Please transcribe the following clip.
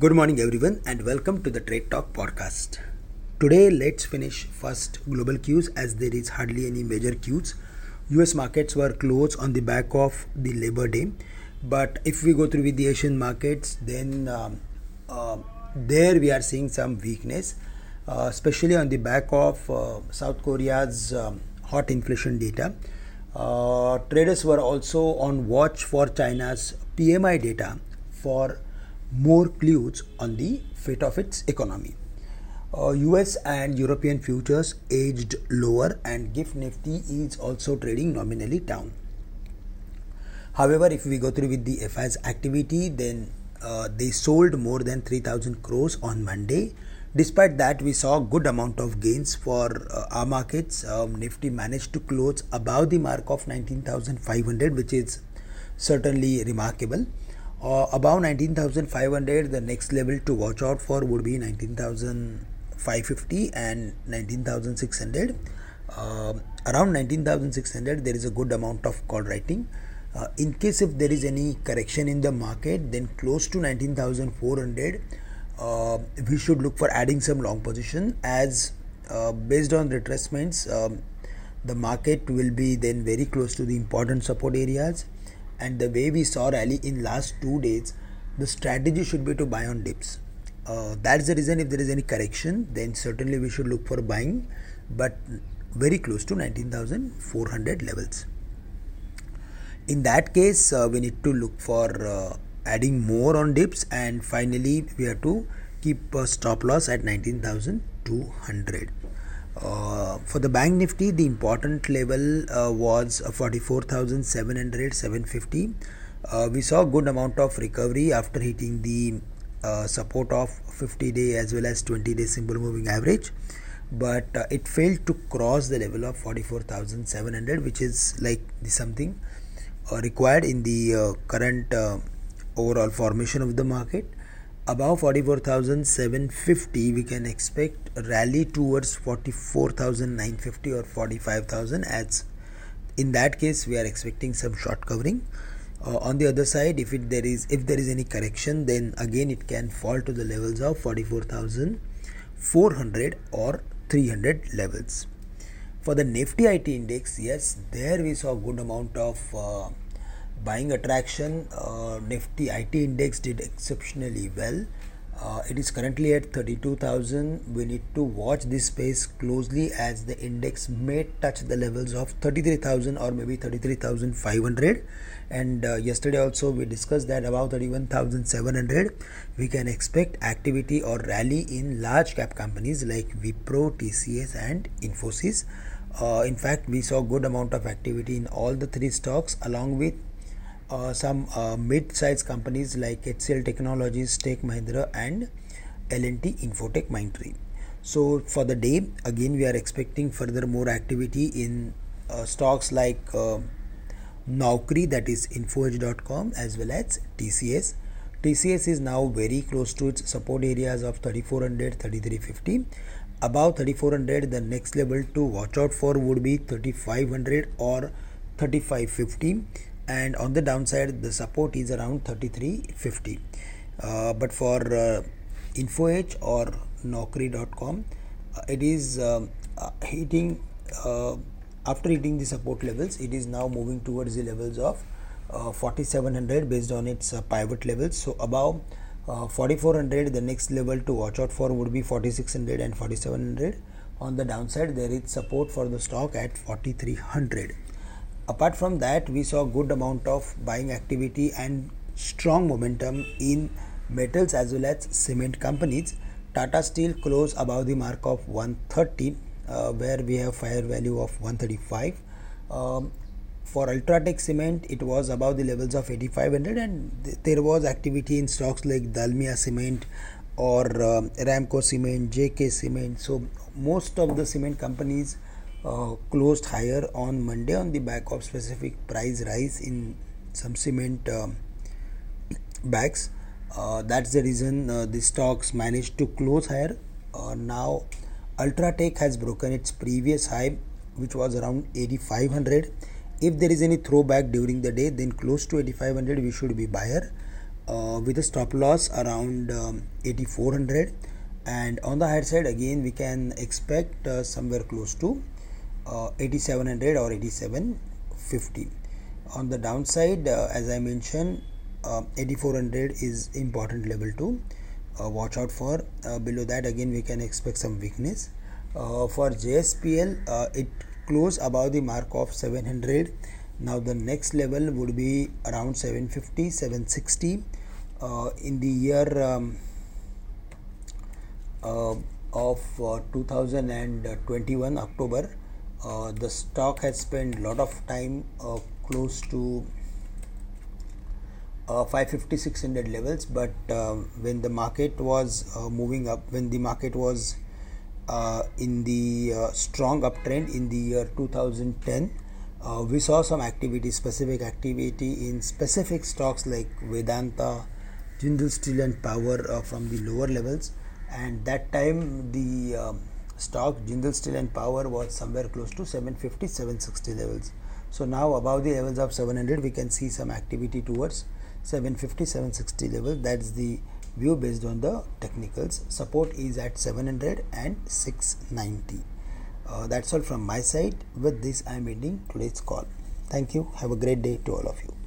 Good morning, everyone, and welcome to the Trade Talk podcast. Today, let's finish first global cues as there is hardly any major cues. US markets were closed on the back of the Labor Day, but if we go through with the Asian markets, then um, uh, there we are seeing some weakness, uh, especially on the back of uh, South Korea's um, hot inflation data. Uh, traders were also on watch for China's PMI data for more clues on the fate of its economy. Uh, US and European futures edged lower, and GIFT Nifty is also trading nominally down. However, if we go through with the FI's activity, then uh, they sold more than 3000 crores on Monday. Despite that, we saw good amount of gains for uh, our markets. Um, Nifty managed to close above the mark of 19,500, which is certainly remarkable uh, above 19500 the next level to watch out for would be 19550 and 19600 uh, around 19600 there is a good amount of call writing. Uh, in case if there is any correction in the market then close to 19400 uh, we should look for adding some long position as uh, based on retracements um, the market will be then very close to the important support areas and the way we saw rally in last two days the strategy should be to buy on dips. Uh, that's the reason if there is any correction then certainly we should look for buying but very close to 19400 levels. In that case uh, we need to look for uh, adding more on dips and finally we have to keep a stop loss at 19200 uh, for the bank nifty the important level uh, was 44700 750 uh, we saw good amount of recovery after hitting the uh, support of 50 day as well as 20 day simple moving average. But uh, it failed to cross the level of 44700 which is like something required in the current overall formation of the market above 44750 we can expect a rally towards 44950 or 45000 as in that case we are expecting some short covering. Uh, on the other side if it there is if there is any correction then again it can fall to the levels of 44400 or 300 levels. For the nifty it index yes there we saw good amount of uh, buying attraction uh, nifty it index did exceptionally well. Uh, it is currently at 32000 we need to watch this space closely as the index may touch the levels of 33000 or maybe 33500 and uh, yesterday also we discussed that about 31700 we can expect activity or rally in large cap companies like wipro tcs and infosys. Uh, in fact we saw good amount of activity in all the three stocks along with uh, some uh, mid-sized companies like HCL Technologies, Tech Mahindra, and L&T Infotech Mindtree. So for the day, again we are expecting further more activity in uh, stocks like uh, Naukri, that is Infoedge.com, as well as TCS. TCS is now very close to its support areas of 3400, 3350. Above 3400, the next level to watch out for would be 3500 or 3550 and on the downside the support is around 3350 uh, but for uh, infoedge or naukri.com uh, it is um, uh, hitting uh, after hitting the support levels it is now moving towards the levels of uh, 4700 based on its pivot levels. So above 4400 the next level to watch out for would be 4600 and 4700 on the downside there is support for the stock at 4300 apart from that we saw good amount of buying activity and strong momentum in metals as well as cement companies. Tata steel closed above the mark of 130 uh, where we have fair value of 135 um, for ultratech cement it was above the levels of 8500 and th- there was activity in stocks like dalmia cement or um, ramco cement jk cement. So most of the cement companies uh, closed higher on Monday on the back of specific price rise in some cement uh, bags. Uh, that's the reason uh, the stocks managed to close higher. Uh, now, Ultratech has broken its previous high, which was around 8500. If there is any throwback during the day, then close to 8500 we should be buyer. uh, with a stop loss around um, 8400 and on the higher side again we can expect uh, somewhere close to uh, 8700 or 8750 on the downside uh, as i mentioned uh, 8400 is important level to uh, watch out for below that again we can expect some weakness. For jspl it closed above the mark of 700 now the next level would be around 750 760 uh, in the year um, uh, of uh, 2021 october uh, the stock has spent a lot of time uh, close to uh, 550 600 levels but um, when the market was moving up when the market was in the strong uptrend in the year 2010 uh, we saw some activity, specific activity in specific stocks like Vedanta, Jindal Steel and Power uh, from the lower levels. And that time the um, stock Jindal Steel and Power was somewhere close to 750, 760 levels. So now above the levels of 700, we can see some activity towards 750, 760 level. That's the view based on the technicals. Support is at 700 and 690 uh, that's all from my side with this i'm ending today's call thank you have a great day to all of you